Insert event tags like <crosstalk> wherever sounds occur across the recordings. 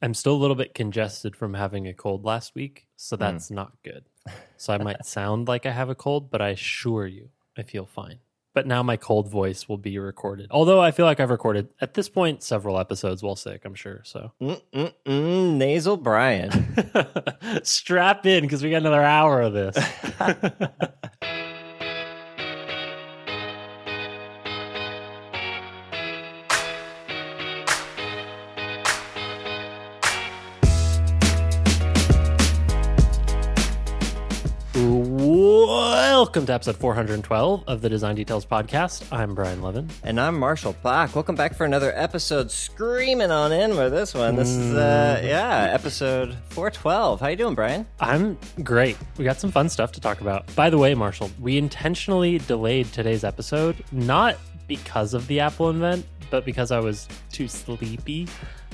I'm still a little bit congested from having a cold last week, so Hmm. that's not good. So I might <laughs> sound like I have a cold, but I assure you, I feel fine. But now my cold voice will be recorded. Although I feel like I've recorded at this point several episodes while sick, I'm sure. So Mm-mm-mm, nasal Brian. <laughs> strap in because we got another hour of this. <laughs> Welcome to episode 412 of the Design Details Podcast. I'm Brian Lovin. and I'm Marshall Bock. Welcome back for another episode. Screaming on in with this one. This is uh yeah, episode 412. How you doing, Brian? I'm great. We got some fun stuff to talk about. By the way, Marshall, we intentionally delayed today's episode, not because of the Apple event, but because I was too sleepy.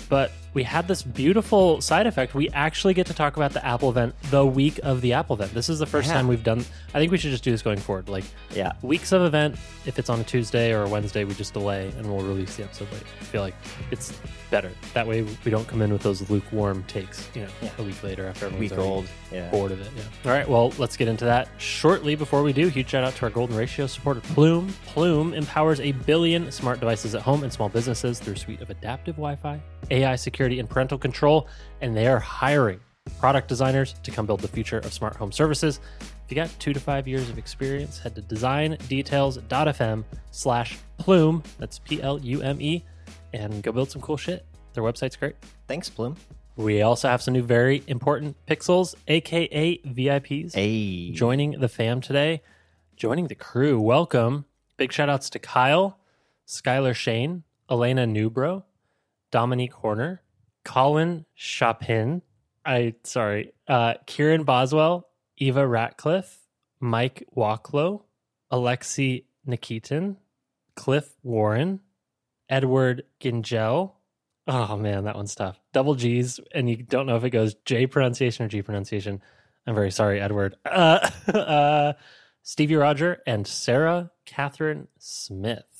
But we had this beautiful side effect. We actually get to talk about the Apple event the week of the Apple event. This is the first Yeah. time we've done. I think we should just do this going forward. Like Yeah. weeks of event, if it's on a Tuesday or a Wednesday, we just delay and we'll release the episode late. I feel like it's better. That way we don't come in with those lukewarm takes, you know, Yeah. a week later after everyone's Week old. Yeah. bored of it. Yeah. All right. Well, let's get into that shortly. Before we do, huge shout out to our Golden Ratio supporter, Plume. Plume empowers a billion smart devices at home and small businesses through a suite of adaptive Wi-Fi, AI security, and parental control. And they are hiring product designers to come build the future of smart home services. If you got two to five years of experience, head to designdetails.fm slash plume. That's P L U M E, and go build some cool shit. Their website's great. Thanks, Plume. We also have some new very important pixels, aka VIPs, Hey. joining the fam today, joining the crew. Welcome. Big shout outs to Kyle, Skylar Shane, Elena Newbro, Dominique Horner, Colin Chapin, I sorry, uh, Kieran Boswell, Eva Ratcliffe, Mike Walklow, Alexi Nikitin, Cliff Warren, Edward Gingell. Oh man, that one's tough. Double G's, and you don't know if it goes J pronunciation or G pronunciation. I'm very sorry, Edward. Uh, <laughs> uh, Stevie Roger and Sarah Catherine Smith.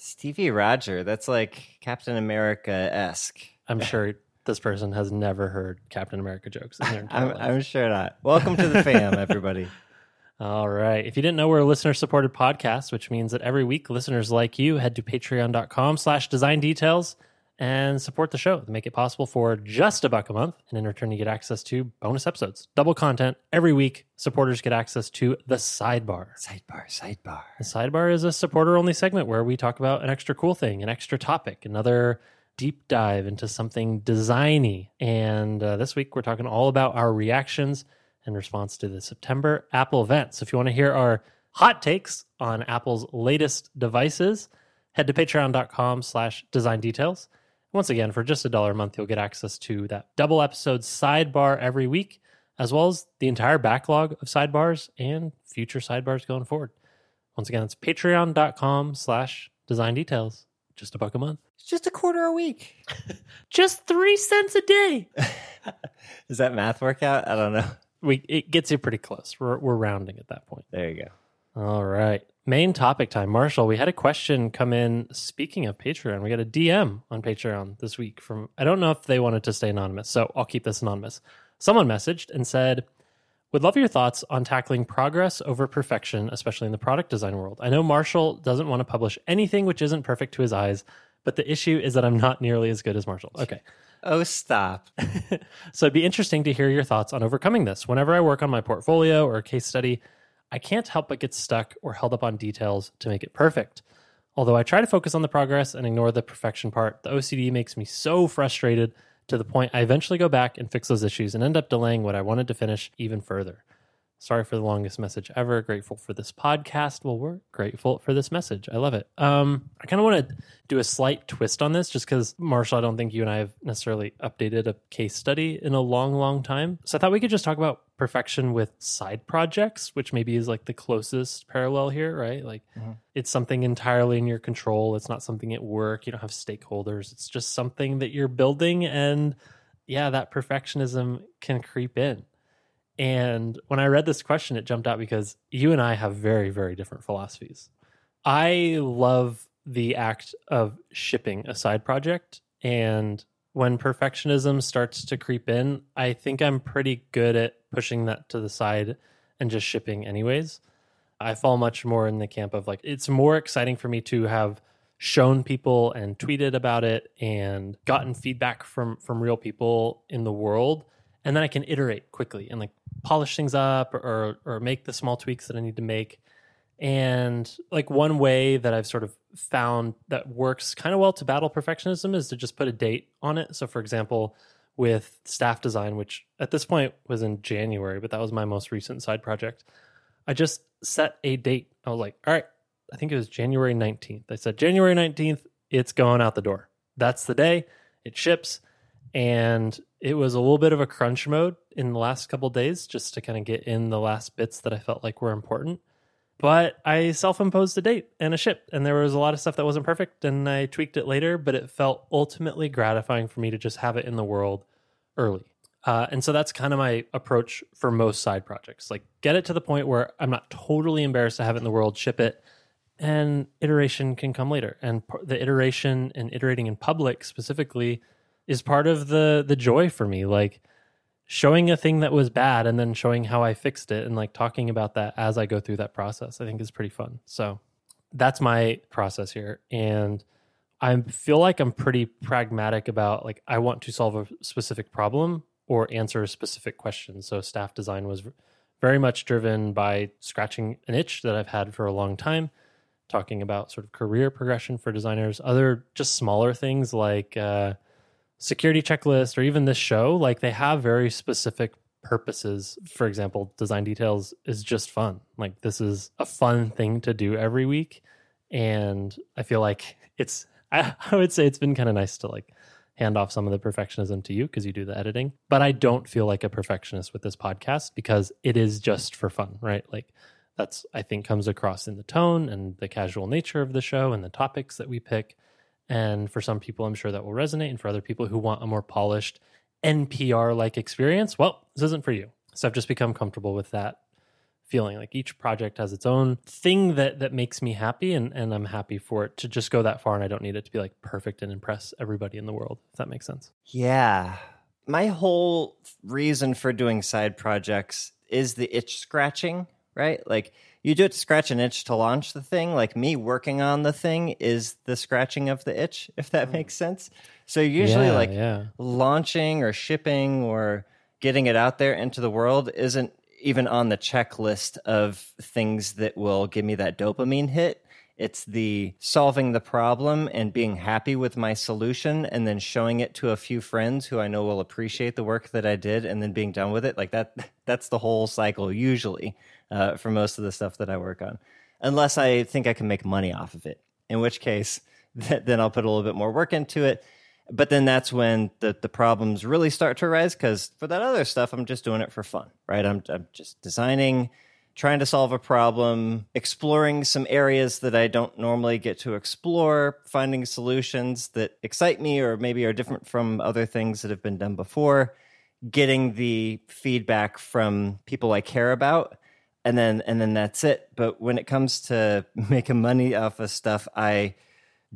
Stevie Roger. That's like Captain America esque. I'm sure this person has never heard Captain America jokes in their <laughs> entire I'm, life. I'm sure not. Welcome to the fam, everybody. <laughs> All right. If you didn't know, we're a listener supported podcast, which means that every week listeners like you head to patreon.com slash design details and support the show. Make it possible for just a buck a month. And in return, you get access to bonus episodes, double content every week. Supporters get access to the sidebar. Sidebar, sidebar. The sidebar is a supporter only segment where we talk about an extra cool thing, an extra topic, another deep dive into something designy. And uh, this week we're talking all about our reactions in response to the September Apple event. So if you want to hear our hot takes on Apple's latest devices, head to patreon.com slash design details. Once again, for just a dollar a month, you'll get access to that double episode sidebar every week, as well as the entire backlog of sidebars and future sidebars going forward. Once again, it's patreon.com slash design details. Just a buck a month. It's just a quarter a week. <laughs> Just three cents a day. <laughs> Does that math work out? I don't know. We it gets you pretty close. We're we're rounding at that point. There you go. All right. Main topic time. Marshall, we had a question come in. Speaking of Patreon, we got a DM on Patreon this week from, I don't know if they wanted to stay anonymous, so I'll keep this anonymous. Someone messaged and said, Would love your thoughts on tackling progress over perfection, especially in the product design world. I know Marshall doesn't want to publish anything which isn't perfect to his eyes, but the issue is that I'm not nearly as good as Marshall. Okay. Oh, stop. <laughs> So it'd be interesting to hear your thoughts on overcoming this. Whenever I work on my portfolio or a case study, I can't help but get stuck or held up on details to make it perfect. Although I try to focus on the progress and ignore the perfection part, the OCD makes me so frustrated to the point I eventually go back and fix those issues and end up delaying what I wanted to finish even further. Sorry for the longest message ever. Grateful for this podcast. Well, we're grateful for this message. I love it. Um, I kind of want to do a slight twist on this just because, Marshall, I don't think you and I have necessarily updated a case study in a long, long time. So I thought we could just talk about perfection with side projects, which maybe is like the closest parallel here, right? Like Mhm. it's something entirely in your control. It's not something at work. You don't have stakeholders. It's just something that you're building. And yeah, that perfectionism can creep in. And when I read this question, it jumped out because you and I have very, very different philosophies. I love the act of shipping a side project and when perfectionism starts to creep in, I think I'm pretty good at pushing that to the side and just shipping anyways. I fall much more in the camp of like it's more exciting for me to have shown people and tweeted about it and gotten feedback from from real people in the world and then I can iterate quickly and like polish things up or or make the small tweaks that I need to make. And like one way that I've sort of found that works kind of well to battle perfectionism is to just put a date on it. So for example, with staff design, which at this point was in January, but that was my most recent side project. I just set a date. I was like, all right, I think it was January 19th. I said, January 19th, it's going out the door. That's the day it ships. And it was a little bit of a crunch mode in the last couple days just to kind of get in the last bits that I felt like were important. But I self imposed a date and a ship, and there was a lot of stuff that wasn't perfect, and I tweaked it later, but it felt ultimately gratifying for me to just have it in the world early. Uh, and so that's kind of my approach for most side projects. Like, get it to the point where I'm not totally embarrassed to have it in the world, ship it, and iteration can come later. And the iteration and iterating in public specifically is part of the the joy for me like showing a thing that was bad and then showing how I fixed it and like talking about that as I go through that process I think is pretty fun. So that's my process here. And I feel like I'm pretty pragmatic about like I want to solve a specific problem or answer a specific question. So staff design was very much driven by scratching an itch that I've had for a long time talking about sort of career progression for designers other just smaller things like uh, security checklist or even this show, like they have very specific purposes. For example, design details is just fun. Like this is a fun thing to do every week. And I feel like it's, I, <laughs> I would say it's been kind of nice to like hand off some of the perfectionism to you because you do the editing. But I don't feel like a perfectionist with this podcast because it is just for fun, right? Like that's, I think, comes across in the tone and the casual nature of the show and the topics that we pick. And for some people, I'm sure that will resonate. And for other people who want a more polished NPR like experience, well, this isn't for you. So I've just become comfortable with that feeling. Like each project has its own thing that that makes me happy and, and I'm happy for it to just go that far and I don't need it to be like perfect and impress everybody in the world, if that makes sense. Yeah. My whole reason for doing side projects is the itch scratching, right? Like you do it to scratch an itch to launch the thing. Like me working on the thing is the scratching of the itch, if that mm. makes sense. So usually, yeah, like yeah. launching or shipping or getting it out there into the world isn't even on the checklist of things that will give me that dopamine hit. It's the solving the problem and being happy with my solution and then showing it to a few friends who I know will appreciate the work that I did and then being done with it. Like that <laughs> that's the whole cycle usually uh, for most of the stuff that I work on. Unless I think I can make money off of it. In which case <laughs> th- then I'll put a little bit more work into it. But then that's when the, the problems really start to arise because for that other stuff, I'm just doing it for fun, right? I'm, I'm just designing trying to solve a problem, exploring some areas that I don't normally get to explore, finding solutions that excite me or maybe are different from other things that have been done before, getting the feedback from people I care about. And then and then that's it. But when it comes to <laughs> making money off of stuff, I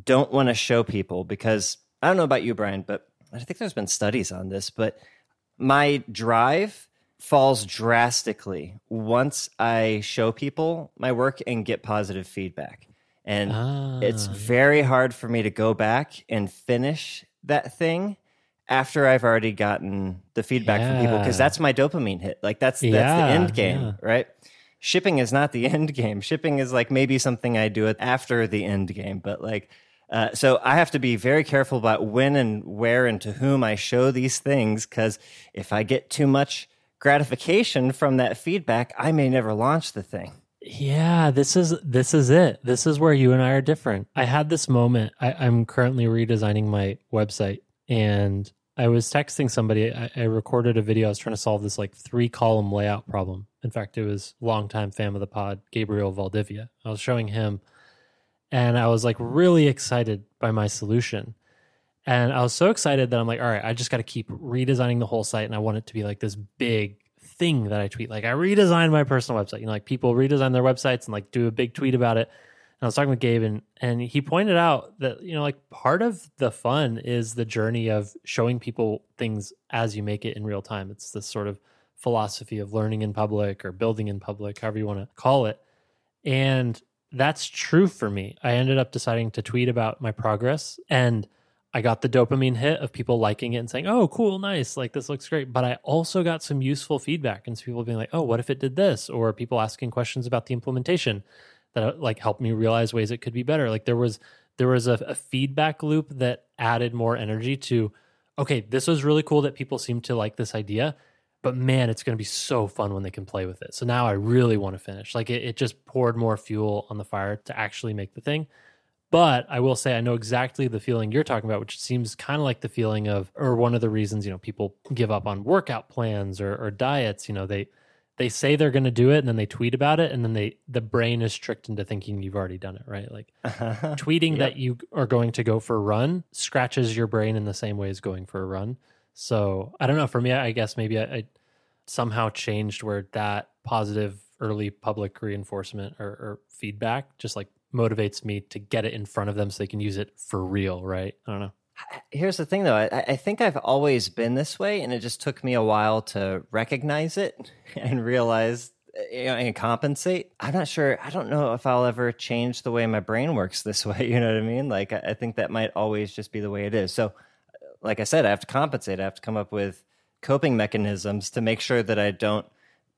don't want to show people because I don't know about you, Brian, but I think there's been studies on this, but my drive falls drastically once I show people my work and get positive feedback. And ah. it's very hard for me to go back and finish that thing after I've already gotten the feedback yeah. from people because that's my dopamine hit. Like that's that's yeah, the end game, yeah. right? Shipping is not the <laughs> end game. Shipping is like maybe something I do it after the end game, but like uh, so I have to be very careful about when and where and to whom I show these things because if I get too much gratification from that feedback, I may never launch the thing. Yeah, this is this is it. This is where you and I are different. I had this moment. I, am currently redesigning my website, and I was texting somebody. I, I, recorded a video. I was trying to solve this like three column layout problem. In fact, it was longtime fan of the pod, Gabriel Valdivia. I was showing him, and I was like really excited by my solution. And I was so excited that I'm like, all right, I just got to keep redesigning the whole site. And I want it to be like this big thing that I tweet. Like, I redesigned my personal website. You know, like people redesign their websites and like do a big tweet about it. And I was talking with Gabe, and and he pointed out that you know like part of the fun is the journey of showing people things as you make it in real time. It's this sort of philosophy of learning in public or building in public, however you want to call it, and that's true for me. I ended up deciding to tweet about my progress and I got the dopamine hit of people liking it and saying, "Oh, cool, nice, like this looks great." But I also got some useful feedback and some people being like, "Oh, what if it did this?" or people asking questions about the implementation that uh, like helped me realize ways it could be better. Like there was there was a, a feedback loop that added more energy to, okay, this was really cool that people seem to like this idea, but man, it's going to be so fun when they can play with it. So now I really want to finish. Like it, it just poured more fuel on the fire to actually make the thing. But I will say I know exactly the feeling you're talking about, which seems kind of like the feeling of, or one of the reasons you know people give up on workout plans or, or diets. You know they they say they're going to do it and then they tweet about it and then they the brain is tricked into thinking you've already done it right like <laughs> tweeting yep. that you are going to go for a run scratches your brain in the same way as going for a run so i don't know for me i guess maybe i, I somehow changed where that positive early public reinforcement or, or feedback just like motivates me to get it in front of them so they can use it for real, right? I don't know. Here's the thing though, I, I, think I've always been this way, and it just took me a while to recognize it <laughs> and realize eh, you know, and compensate. I'm not sure. I don't know if I'll ever change the way my brain works this <laughs> way. You know what I mean? Like, I, I think that might always just be the way it is. So, uh, like I said, I have to compensate. I have to come up with coping mechanisms to make sure that I don't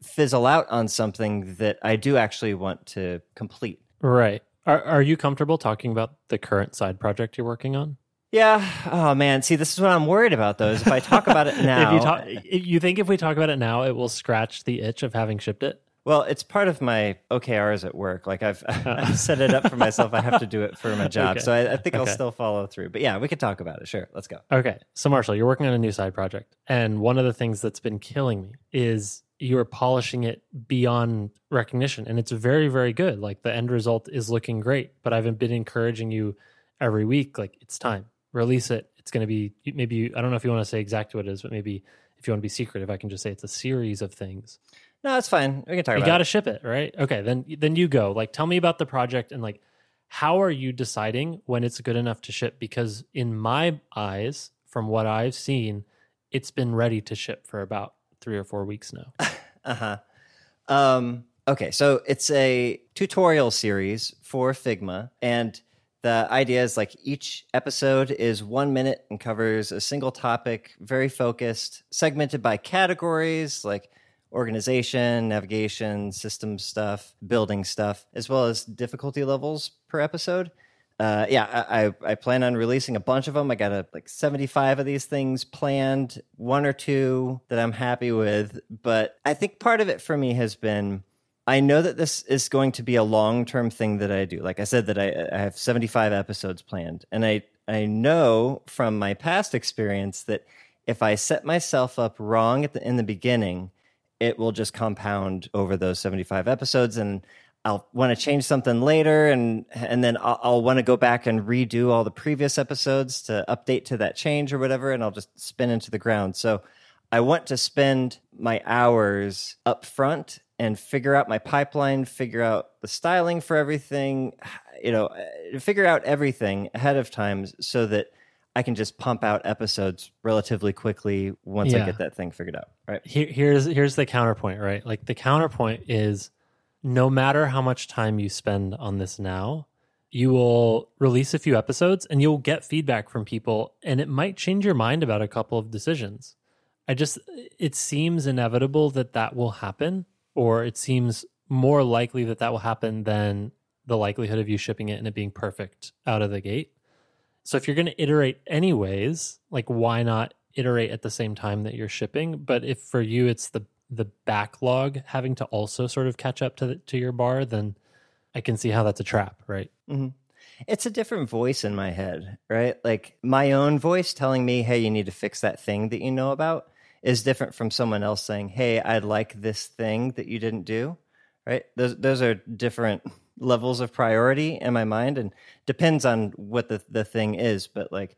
fizzle out on something that I do actually want to complete. Right. Are Are you comfortable talking about the current side project you're working on? Yeah. Oh man. See, this is what I'm worried about. Though, is if I talk about it now, <laughs> if you talk, you think if we talk about it now, it will scratch the itch of having shipped it. Well, it's part of my OKRs at work. Like I've, <laughs> uh-huh. I've set it up for myself. I have to do it for my <laughs> job, okay. so I, I think okay. I'll still follow through. But yeah, we could talk about it. Sure, let's go. Okay. So Marshall, you're working on a new side project, and one of the things that's been killing me is you are polishing it beyond recognition and it's very very good. Like the end result is looking great but i've been encouraging you every week like it's time. Release it. It's going to be maybe i don't know if you want to say exactly what it is but maybe if you want to be secretive i can just say it's a series of things. No that's fine. We can talk you got to ship it right? Okay then then you go. Like tell me about the project and like how are you deciding when it's good enough to ship? Because in my eyes from what i've seen it's been ready to ship for about three or four weeks now. <laughs> uh huh. Um, okay, so it's a tutorial series for Figma, and the idea is like each episode is one minute and covers a single topic, very focused, segmented by categories like organization, navigation, system stuff, building stuff, as well as difficulty levels per episode uh, yeah, I, I plan on releasing a bunch of them. I got a, like 75 of these things planned, one or two that I'm happy with. But I think part of it for me has been I know that this is going to be a long term thing that I do. Like I said, that I, I have 75 episodes planned. And I, I know from my past experience that if I set myself up wrong at the, in the beginning, it will just compound over those 75 episodes. And I'll want to change something later, and and then I'll, I'll want to go back and redo all the previous episodes to update to that change or whatever, and I'll just spin into the ground. So I want to spend my hours up front and figure out my pipeline, figure out the styling for everything, you know, uh, figure out everything ahead of time so that I can just pump out episodes relatively quickly once yeah. I get that thing figured out. Right. Here, here's here's the counterpoint, right? Like the counterpoint is no matter how much time you spend on this now, you will release a few episodes and you'll get feedback from people and it might change your mind about a couple of decisions. I just it seems inevitable that that will happen or it seems more likely that that will happen than the likelihood of you shipping it and it being perfect out of the gate. So if you're going to iterate anyways, like why not iterate at the same time that you're shipping? But if for you it's the the backlog having to also sort of catch up to the, to your bar, then I can see how that's a trap, right? Mm-hmm. It's a different voice in my head, right? Like my own voice telling me, "Hey, you need to fix that thing that you know about," is different from someone else saying, "Hey, I'd like this thing that you didn't do." Right? Those those are different <laughs> levels of priority in my mind, and depends on what the the thing is. But like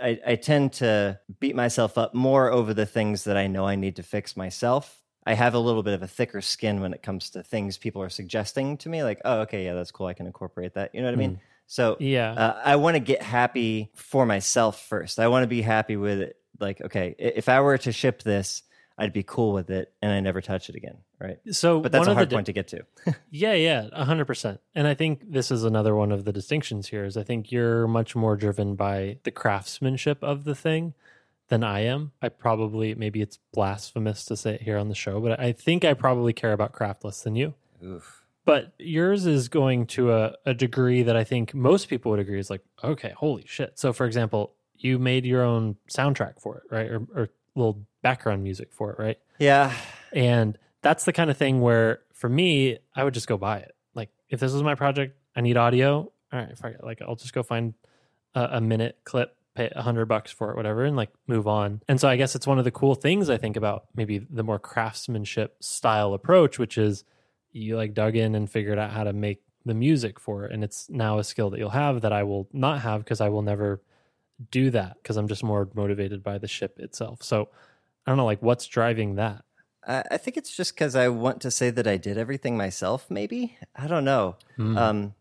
I, I, tend to beat myself up more over the things that I know I need to fix myself I have a little bit of a thicker skin when it comes to things people are suggesting to me. Like, oh, okay, yeah, that's cool. I can incorporate that. You know what I mean? So Yeah. uh, I want to get happy for myself first. I want to be happy with it. Like, okay, if I were to ship this, I'd be cool with it, and I never touch it again. Right? so But that's one a of hard the point to get to. <laughs> Yeah, yeah, a hundred percent. And I think this is another one of the distinctions here is I think you're much more driven by the craftsmanship of the thing than I am. I probably maybe it's blasphemous to say it here on the show, but I think I probably care about craft less than you. Oof. But yours is going to a, a degree that I think most people would agree is like, okay, holy shit. So for example, you made your own soundtrack for it, right? Or, or little background music for it, right? Yeah. And that's the kind of thing where for me, I would just go buy it. Like if this was my project, I need audio. All right, fuck it. Like I'll just go find a, a minute clip, pay a hundred bucks for it, whatever, and like move on. And so I guess it's one of the cool things I think about maybe the more craftsmanship style approach, which is you like dug in and figured out how to make the music for it. And it's now a skill that you'll have that I will not have because I will never do that because I'm just more motivated by the ship itself. So I don't know, like what's driving that? I think it's just because I want to say that I did everything myself. Maybe I don't know. Hmm. Um,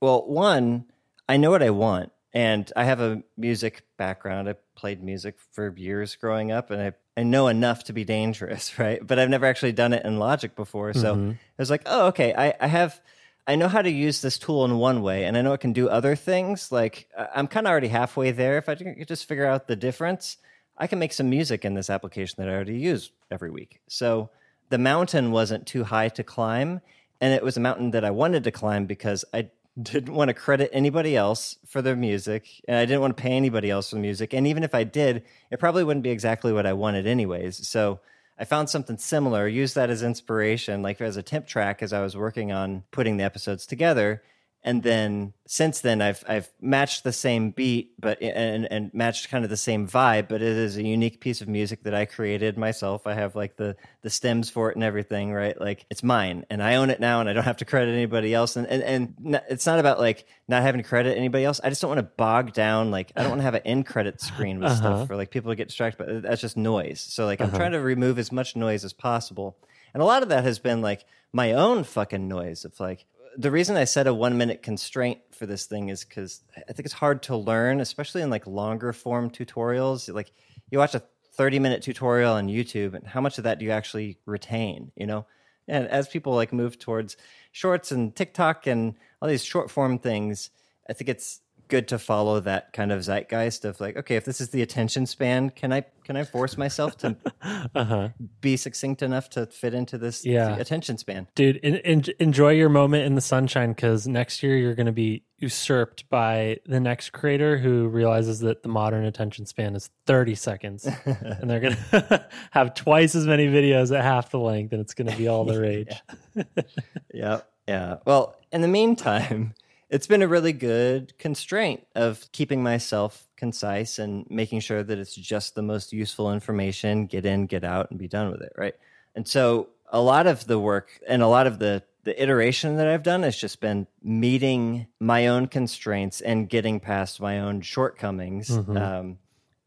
well, one, I know what I want, and I have a music background. I played music for years growing up, and I I know enough to be dangerous, <laughs> right? But I've never actually done it in Logic before, so Mhm. I was like, oh, okay. I, I have. I know how to use this tool in one way, and I know it can do other things. Like I'm kind of already halfway there. If I could just figure out the difference, I can make some music in this application that I already use every week. So the mountain wasn't too high to climb, and it was a mountain that I wanted to climb because I didn't want to credit anybody else for their music, and I didn't want to pay anybody else for the music. And even if I did, it probably wouldn't be exactly what I wanted, anyways. So I found something similar, used that as inspiration, like as a temp track as I was working on putting the episodes together. And then since then, I've I've matched the same beat, but and and matched kind of the same vibe. But it is a unique piece of music that I created myself. I have like the the stems for it and everything, right? Like it's mine, and I own it now, and I don't have to credit anybody else. And and and it's not about like not having to credit anybody else. I just don't want to bog down. Like I don't want to have an end credit screen with Uh-huh. stuff for like people to get distracted. But that's just noise. So like I'm trying to remove as much noise as possible. And a lot of that has been like my own fucking noise of like the reason I set a one minute constraint for this thing is because I think it's hard to learn, especially in like longer form tutorials. Like you watch a 30 minute tutorial on YouTube, and how much of that do you actually retain, you know? And as people like move towards shorts and TikTok and all these short form things, I think it's good to follow that kind of zeitgeist of like, okay, if this is the attention span, can I can I force myself to <laughs> Uh-huh. be succinct enough to fit into this Yeah. attention span? Dude, en- en- enjoy your moment in the sunshine because next year you're going to be usurped by the next creator who realizes that the modern attention span is 30 seconds <laughs> and they're going <laughs> to have twice as many videos at half the length and it's going to be all the rage. Yeah. Yeah. Well, in the meantime, it's been a really good constraint of keeping myself concise and making sure that it's just the most useful information, get in, get out, and be done with it. Right. And so a lot of the work and a lot of the the iteration that I've done has just been meeting my own constraints and getting past my own shortcomings. Um,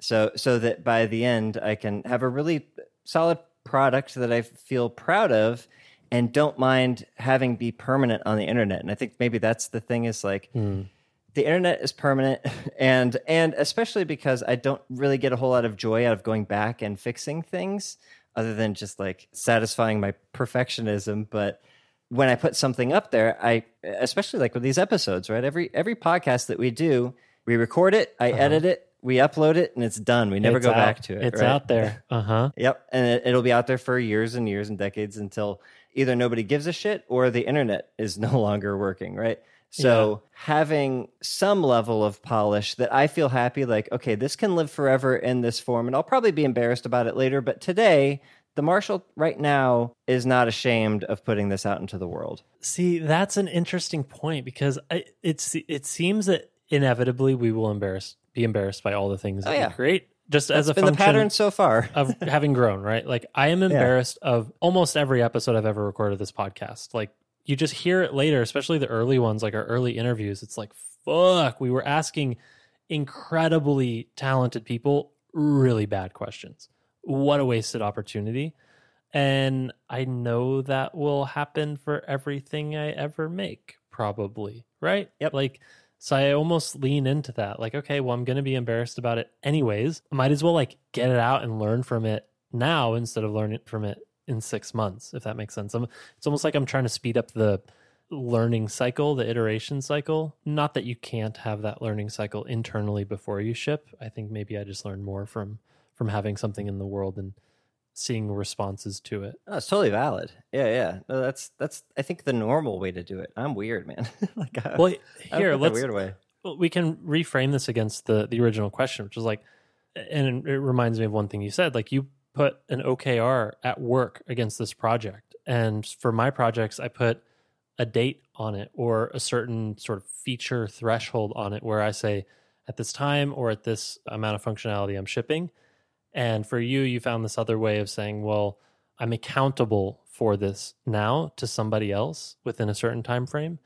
so so that by the end I can have a really solid product that I feel proud of and don't mind having be permanent on the internet. And I think maybe that's the thing is like the internet is permanent <laughs> and and especially because I don't really get a whole lot of joy out of going back and fixing things other than just like satisfying my perfectionism, but when I put something up there, I especially like with these episodes, right? Every every podcast that we do, we record it, I edit it, we upload it, and it's done. We never It's go out. back to it. It's right? out there. <laughs> Uh huh. Yep, and it, it'll be out there for years and years and decades until either nobody gives a shit or the internet <laughs> is no longer working, right? So having some level of polish that I feel happy, like, okay, this can live forever in this form, and I'll probably be embarrassed about it later, but today, the Marshall right now is not ashamed of putting this out into the world. See, that's an interesting point because I, it's it seems that inevitably we will embarrass be embarrassed by all the things that Oh, yeah. we create just as a Been the pattern so far. <laughs> of having grown, right? Like I am <laughs> embarrassed of almost every episode I've ever recorded this podcast. Like you just hear it later, especially the early ones, like our early interviews. It's like, fuck, we were asking incredibly talented people really bad questions. What a wasted opportunity. And I know that will happen for everything I ever make, probably. Right? Yep. Like, so I almost lean into that. Like, okay, well, I'm going to be embarrassed about it anyways. I might as well like get it out and learn from it now instead of learning from it in six months, if that makes sense. I'm, it's almost like I'm trying to speed up the learning cycle, the iteration cycle. Not that you can't have that learning cycle internally before you ship. I think maybe I just learn more from from having something in the world and seeing responses to it. Oh, it's totally valid. Yeah, yeah. No, that's that's I think the normal way to do it. I'm weird, man. <laughs> like, I, Well, here let's weird way. well, we can reframe this against the the original question, which is like, and it reminds me of one thing you said. Like you put an OKR at work against this project, and for my projects, I put a date on it or a certain sort of feature threshold on it, where I say at this time or at this amount of functionality I'm shipping. And for you, you found this other way of saying, well, I'm accountable for this now to somebody else within a certain time frame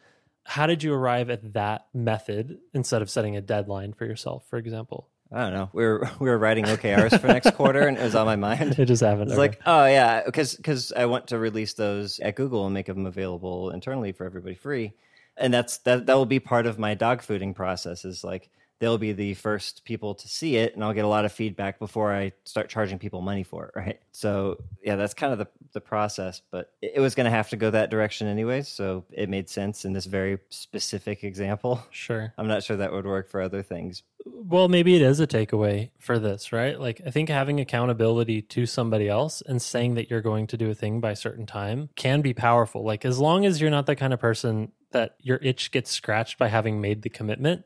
how did you arrive at that method instead of setting a deadline for yourself for example I don't know. We were <laughs> we were writing OKRs for next quarter, and it was on my mind. <laughs> it just happened It's like, oh yeah, because because I want to release those at Google and make them available internally for everybody free, and that's that that will be part of my dog fooding process. Is like they'll be the first people to see it, and I'll get a lot of feedback before I start charging people money for it. <laughs> Right. So yeah, that's kind of the the process, but it, it was going to have to go that direction anyway. So it made sense in this very specific example. sure I'm not sure that would work for other things. well maybe it is a takeaway for this right like i think having accountability to somebody else and saying that you're going to do a thing by a certain time can be powerful like as long as you're not the kind of person that your itch gets scratched by having made the commitment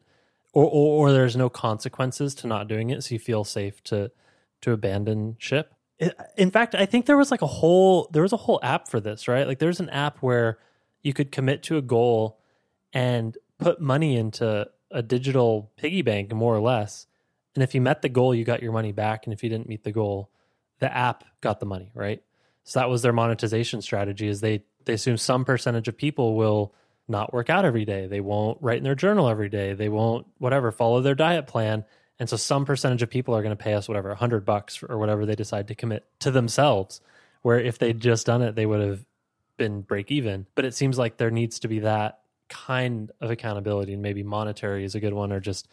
or, or, or there's no consequences to not doing it so you feel safe to to abandon ship? In fact i think there was like a whole there was a whole app for this right? Like there's an app where you could commit to a goal and put money into a digital piggy bank more or less and if you met the goal you got your money back and if you didn't meet the goal the app got the money right? So that was their monetization strategy is they they assume some percentage of people will not work out every day. They won't write in their journal every day. They won't whatever follow their diet plan. And so some percentage of people are going to pay us whatever 100 bucks or whatever they decide to commit to themselves where if they'd just done it they would have been break even. But it seems like there needs to be that kind of accountability and maybe monetary is a good one or just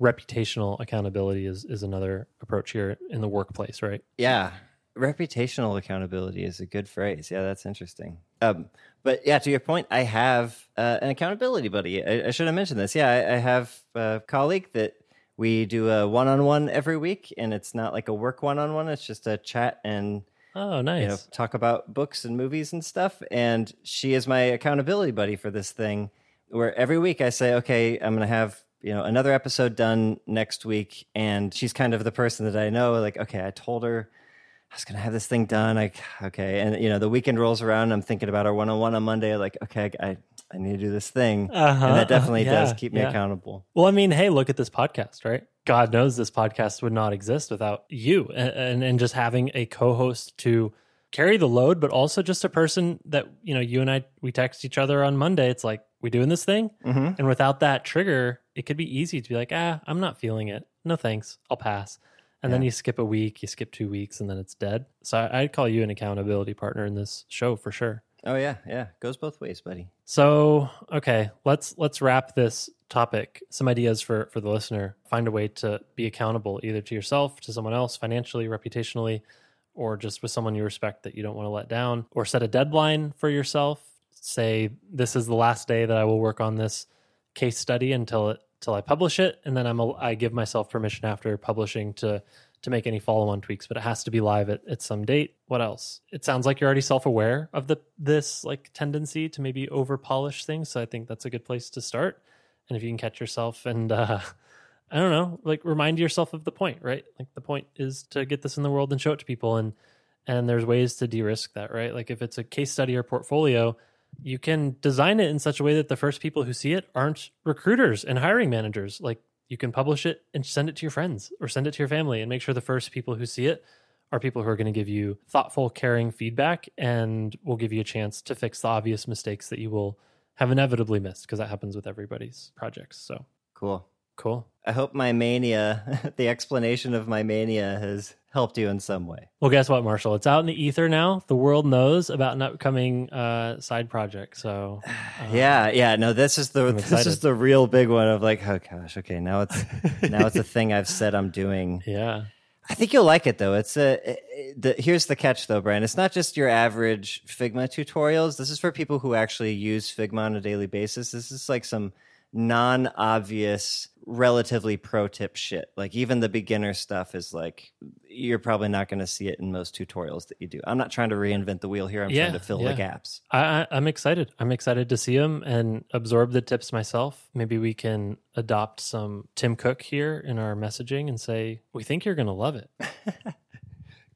reputational accountability is is another approach here in the workplace right? Yeah. Reputational accountability is a good phrase. Yeah, that's interesting. Um, but yeah, to your point, I have uh, an accountability buddy. I, I should have mentioned this. Yeah, I, I have a colleague that we do a one on one every week, and it's not like a work one on one, it's just a chat and oh nice you know talk about books and movies and stuff and she is my accountability buddy for this thing where every week i say okay i'm going to have you know another episode done next week and she's kind of the person that i know like okay i told her i was going to have this thing done like okay and you know the weekend rolls around and i'm thinking about our one-on-one on monday like okay i, I need to do this thing Uh-huh, and that definitely uh, does keep me yeah. accountable Well, I mean, hey, look at this podcast, right? God knows this podcast would not exist without you and, and, and just having a co host to carry the load, but also just a person that, you know, you and I, we text each other on Monday. It's like, we doing this thing? mm-hmm. And without that trigger, it could be easy to be like, ah, I'm not feeling it. No thanks. I'll pass. And then you skip a week, you skip two weeks, and then it's dead. So I, I'd call you an accountability partner in this show for sure. oh yeah yeah goes both ways buddy So, okay, let's let's wrap this topic. Some ideas for for the listener. Find a way to be accountable either to yourself, to someone else, financially, reputationally, or just with someone you respect that you don't want to let down, or set a deadline for yourself. Say this is the last day that I will work on this case study until it till I publish it, and then I'm a, I give myself permission after publishing to to make any follow on tweaks, but it has to be live at, at some date. What else? It sounds like you're already self aware of the this like tendency to maybe over polish things. So I think that's a good place to start. And if you can catch yourself and uh <laughs> I don't know, like remind yourself of the point, right? Like the point is to get this in the world and show it to people and and there's ways to de-risk that, right? Like if it's a case study or portfolio, you can design it in such a way that the first people who see it aren't recruiters and hiring managers. Like you can publish it and send it to your friends or send it to your family and make sure the first people who see it are people who are going to give you thoughtful, caring feedback and will give you a chance to fix the obvious mistakes that you will have inevitably missed because that happens with everybody's projects. So cool cool. I hope my mania, <laughs> the explanation of my mania has helped you in some way. Well, guess what, Marshall? It's out in the ether now. The world knows about an upcoming uh, side project. So, <sighs> uh, yeah, yeah. No, this is the <laughs> this is the real big one of like, oh gosh, okay, now it's <laughs> now it's a thing I've said I'm doing. Yeah. I think you'll like it though. It's a the, here's the catch though, Brian. It's not just your average Figma tutorials. This is for people who actually use Figma on a daily basis. This is like some non-obvious relatively pro tip shit. Like even the beginner stuff is like you're probably not going to see it in most tutorials that you do. I'm not trying to reinvent the wheel here. I'm yeah, trying to fill yeah. the gaps. I, i'm excited. I'm excited to see them and absorb the tips myself. Maybe we can adopt some tim cook here in our messaging and say we think you're going to love it. <laughs>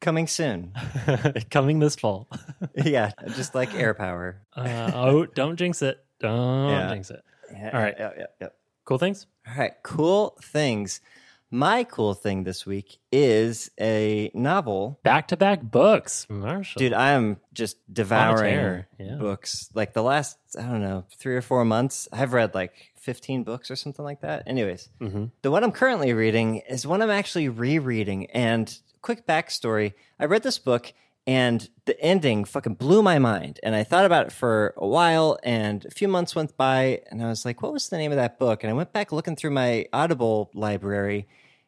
Coming soon. <laughs> Coming this fall. <laughs> Yeah just like AirPower uh, oh don't jinx it. Don't yeah. jinx it. Yeah, All right. Yeah, yeah, yeah. Cool things? All right. Cool things. My cool thing this week is a novel. Back to back books, Marshall. Dude, I am just devouring yeah. books. Like the last, I don't know, three or four months, I've read like 15 books or something like that. Anyways, mm-hmm. the one I'm currently reading is one I'm actually rereading. And quick backstory I read this book and the ending fucking blew my mind. And I thought about it for a while, and a few months went by, and I was like, what was the name of that book? And I went back looking through my Audible library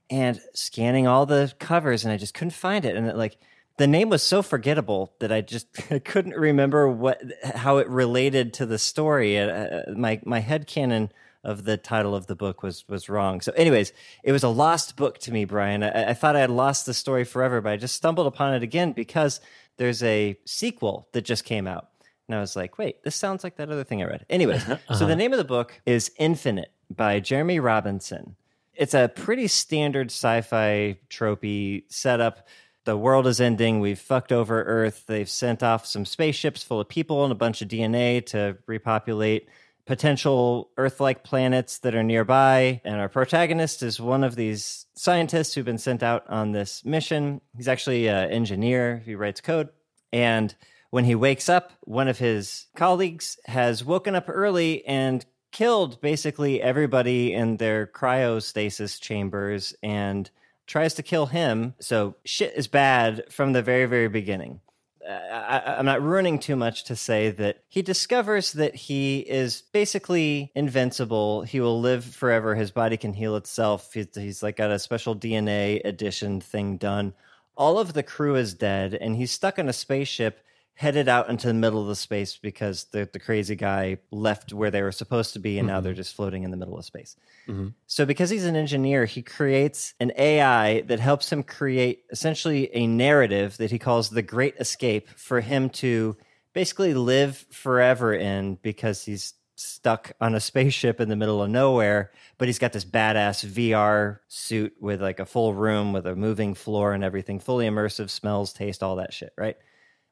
and scanning all the covers, and I just couldn't find it. And it, like, the name was so forgettable that I just <laughs> couldn't remember what how it related to the story. Uh, my my head canon of the title of the book was was wrong. So, anyways, it was a lost book to me, Brian. I, I thought I had lost the story forever, but I just stumbled upon it again because there's a sequel that just came out. And I was like, wait, this sounds like that other thing I read. Anyways, <laughs> uh-huh. so the name of the book is Infinite by Jeremy Robinson. It's a pretty standard sci fi tropey setup. The world is ending. We've fucked over Earth. They've sent off some spaceships full of people and a bunch of DNA to repopulate potential Earth like planets that are nearby. And our protagonist is one of these scientists who've been sent out on this mission. He's actually an engineer, he writes code. And when he wakes up, one of his colleagues has woken up early and killed basically everybody in their cryostasis chambers and tries to kill him. So shit is bad from the very, very beginning. I, am not ruining too much to say that he discovers that he is basically invincible. He will live forever. His body can heal itself. He's, he's like got a special DNA addition thing done. All of the crew is dead, and he's stuck in a spaceship headed out into the middle of the space because the, the crazy guy left where they were supposed to be and mm-hmm. now they're just floating in the middle of space. Mm-hmm. So, because he's an engineer, he creates an AI that helps him create essentially a narrative that he calls the Great Escape for him to basically live forever in because he's stuck on a spaceship in the middle of nowhere, but he's got this badass VR suit with like a full room with a moving floor and everything, fully immersive, smells, taste, all that shit, right?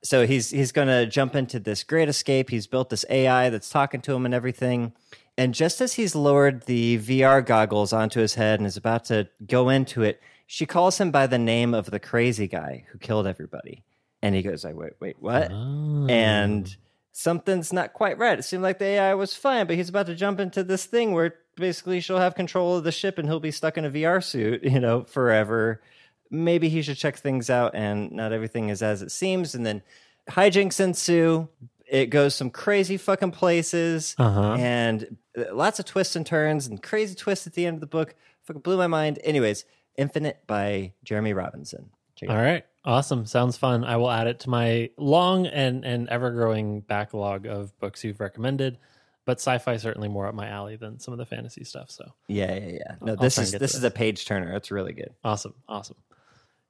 So he's he's going to jump into this great escape. He's built this AI that's talking to him and everything. And just as he's lowered the VR goggles onto his head and is about to go into it, she calls him by the name of the crazy guy who killed everybody. And he goes like, "Wait, wait, what?" Oh. And something's not quite right. It seemed like the AI was fine, but he's about to jump into this thing where basically she'll have control of the ship and he'll be stuck in a VR suit, you know, forever maybe he should check things out and not everything is as it seems. And then hijinks ensue. It goes some crazy fucking places uh-huh. and uh, lots of twists and turns and crazy twists at the end of the book. Fucking blew my mind. Anyways, Infinite by Jeremy Robinson. All right. Awesome. Sounds fun. I will add it to my long and, and ever growing backlog of books you've recommended. But sci-fi certainly more up my alley than some of the fantasy stuff. So yeah, yeah, yeah. No, I'll this is this, is a page turner. It's really good. Awesome, awesome.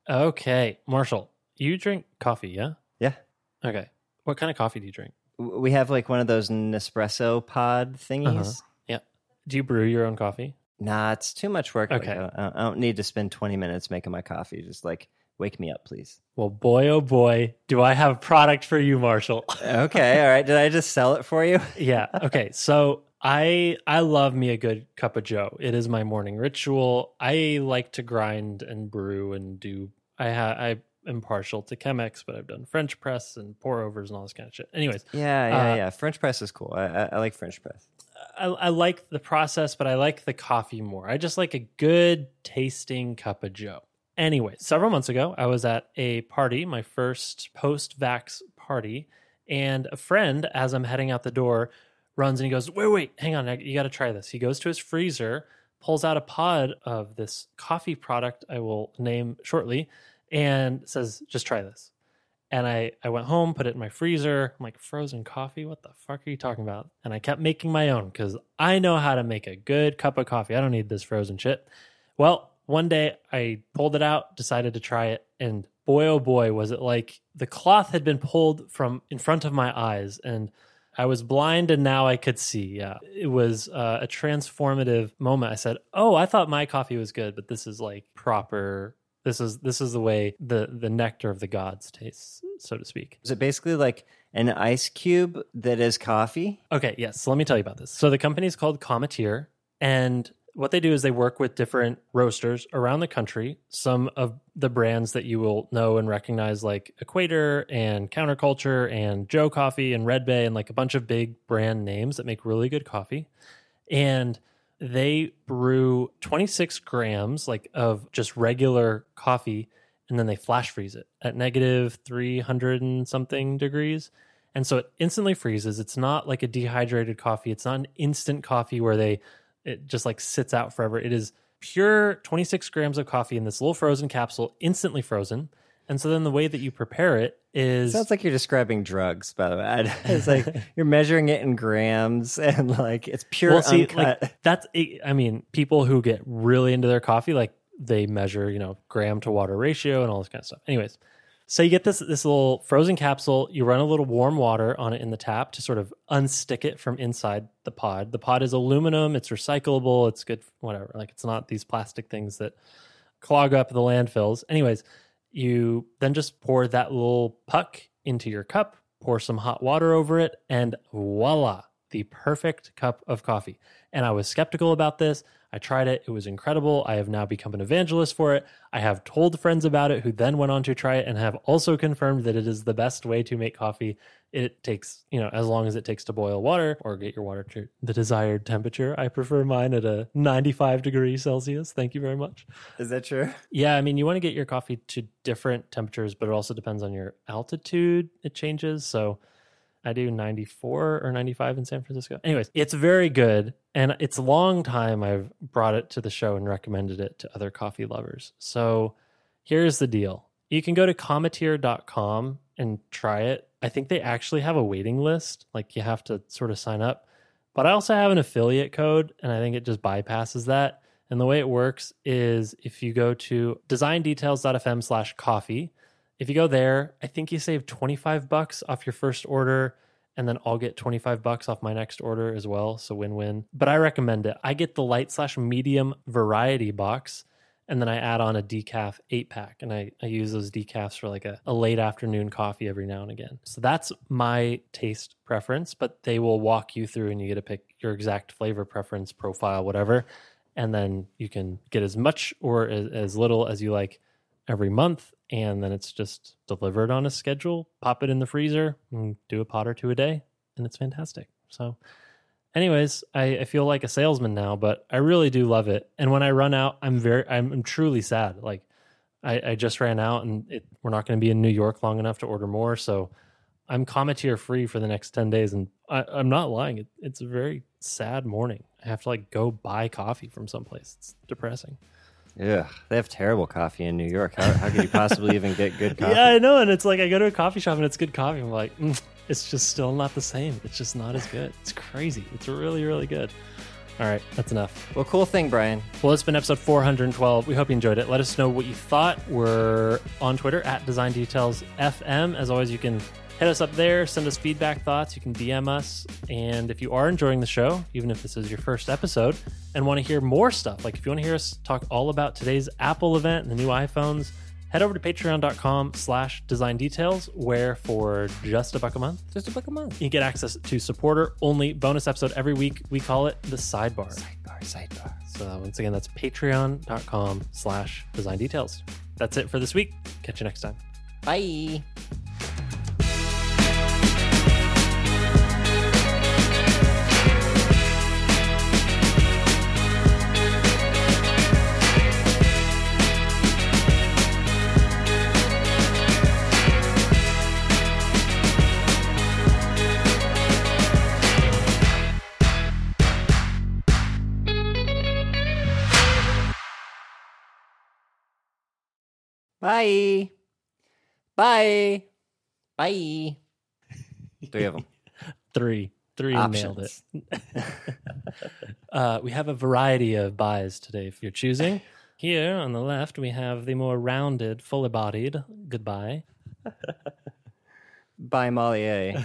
Okay, Marshall, you drink coffee, yeah? Yeah. Okay. What kind of coffee do you drink? We have like one of those Nespresso pod thingies. Uh-huh. Yeah. Do you brew your own coffee? Nah, it's too much work. Okay. Like, I, I don't need to spend 20 minutes making my coffee. Just like wake me up, please. Well, boy, oh boy, do I have product for you, Marshall. <laughs> okay. All right. Did I just sell it for you? <laughs> yeah. Okay. So I I love me a good cup of Joe. It is my morning ritual. I like to grind and brew and do. I ha, I am partial to Chemex, but I've done French press and pour overs and all this kind of shit. Anyways, yeah, yeah, uh, yeah. French press is cool. I, I, I like French press. I, I, like the process, but I like the coffee more. I just like a good tasting cup of Joe. Anyway, several months ago, I was at a party, my first post vax party, and a friend, as I'm heading out the door, runs and he goes, Wait, wait, hang on, you got to try this. He goes to his freezer, pulls out a pod of this coffee product I will name shortly, and says, Just try this. And I, I went home, put it in my freezer. I'm like, frozen coffee? What the fuck are you talking about? And I kept making my own because I know how to make a good cup of coffee. I don't need this frozen shit. Well, one day I pulled it out, decided to try it, and boy, oh boy, was it like the cloth had been pulled from in front of my eyes and I was blind and now I could see. Yeah. It was uh, a transformative moment. I said, "Oh, I thought my coffee was good, but this is like proper this is this is the way the the nectar of the gods tastes, so to speak. Is it basically like an ice cube that is coffee? Okay, yes. So let me tell you about this. So the company is called Cometeer, and what they do is they work with different roasters around the country. Some of the brands that you will know and recognize, like Equator and Counterculture and Joe Coffee and Red Bay, and like a bunch of big brand names that make really good coffee. And they brew 26 grams like of just regular coffee and then they flash freeze it at negative 300 and something degrees and so it instantly freezes it's not like a dehydrated coffee it's not an instant coffee where they it just like sits out forever it is pure 26 grams of coffee in this little frozen capsule instantly frozen and so then the way that you prepare it is sounds like you're describing drugs. By the way, <laughs> it's like <laughs> you're measuring it in grams <laughs> and like it's pure well, see, uncut. Like, that's I mean, people who get really into their coffee, like they measure, you know, gram to water ratio and all this kind of stuff. Anyways, so you get this this little frozen capsule. You run a little warm water on it in the tap to sort of unstick it from inside the pod. The pod is aluminum. It's recyclable. It's good. Whatever. Like it's not these plastic things that clog up the landfills. Anyways you then just pour that little puck into your cup, pour some hot water over it, and voila, the perfect cup of coffee. And I was skeptical about this. I tried it. It was incredible. I have now become an evangelist for it. I have told friends about it who then went on to try it and have also confirmed that it is the best way to make coffee. It takes, you know, as long as it takes to boil water or get your water to the desired temperature. I prefer mine at a 95 degrees Celsius. Thank you very much. Is that true? <laughs> Yeah. I mean, you want to get your coffee to different temperatures, but it also depends on your altitude. It changes. So, I do 94 or 95 in San Francisco. Anyways, it's very good. And it's a long time I've brought it to the show and recommended it to other coffee lovers. So here's the deal you can go to cometeer.com and try it. I think they actually have a waiting list. Like you have to sort of sign up. But I also have an affiliate code, and I think it just bypasses that. And the way it works is if you go to designdetails.fm slash coffee, if you go there, I think you save 25 bucks off your first order and then I'll get 25 bucks off my next order as well. So win win. But I recommend it. I get the light slash medium variety box and then I add on a decaf eight pack and I, I use those decafs for like a, a late afternoon coffee every now and again. So that's my taste preference, but they will walk you through and you get to pick your exact flavor preference profile, whatever. And then you can get as much or as, as little as you like every month and then it's just delivered on a schedule pop it in the freezer and do a pot or two a day and it's fantastic. So anyways I, I, feel like a salesman now but i really do love it. And when i run out i'm very i'm, I'm truly sad. Like I, I, just ran out and it, we're not going to be in new york long enough to order more so i'm cometeer free for the next 10 days and I, i'm not lying. It, it's a very sad morning. I have to like go buy coffee from someplace. It's depressing yeah, they have terrible coffee in New York. How, how could you possibly even get good <laughs> coffee? Yeah, I know. And it's like I go to a coffee shop and it's good coffee. I'm like, mm, it's just still not the same. It's just not as good. It's crazy. It's really, really good. All right, that's enough. Well, cool thing, Brian. Well, it's been episode 412. We hope you enjoyed it. Let us know what you thought. We're on Twitter at Design Details FM. As always, you can hit us up there, send us feedback, thoughts. You can DM us. And if you are enjoying the show, even if this is your first episode and want to hear more stuff, like if you want to hear us talk all about today's Apple event and the new iPhones, head over to patreon.com slash design details, where for just a buck a month, just a buck a month, you get access to supporter only bonus episode every week. We call it the sidebar. Sidebar, sidebar. So once again, that's patreon.com slash design details. That's it for this week. Catch you next time. Bye. Bye. Bye. Bye. Three of them. <laughs> Three. Three nailed it. Options. <laughs> Uh, we have a variety of buys today if you're choosing. <laughs> Here on the left, we have the more rounded, fuller bodied goodbye. Bye, Mollier.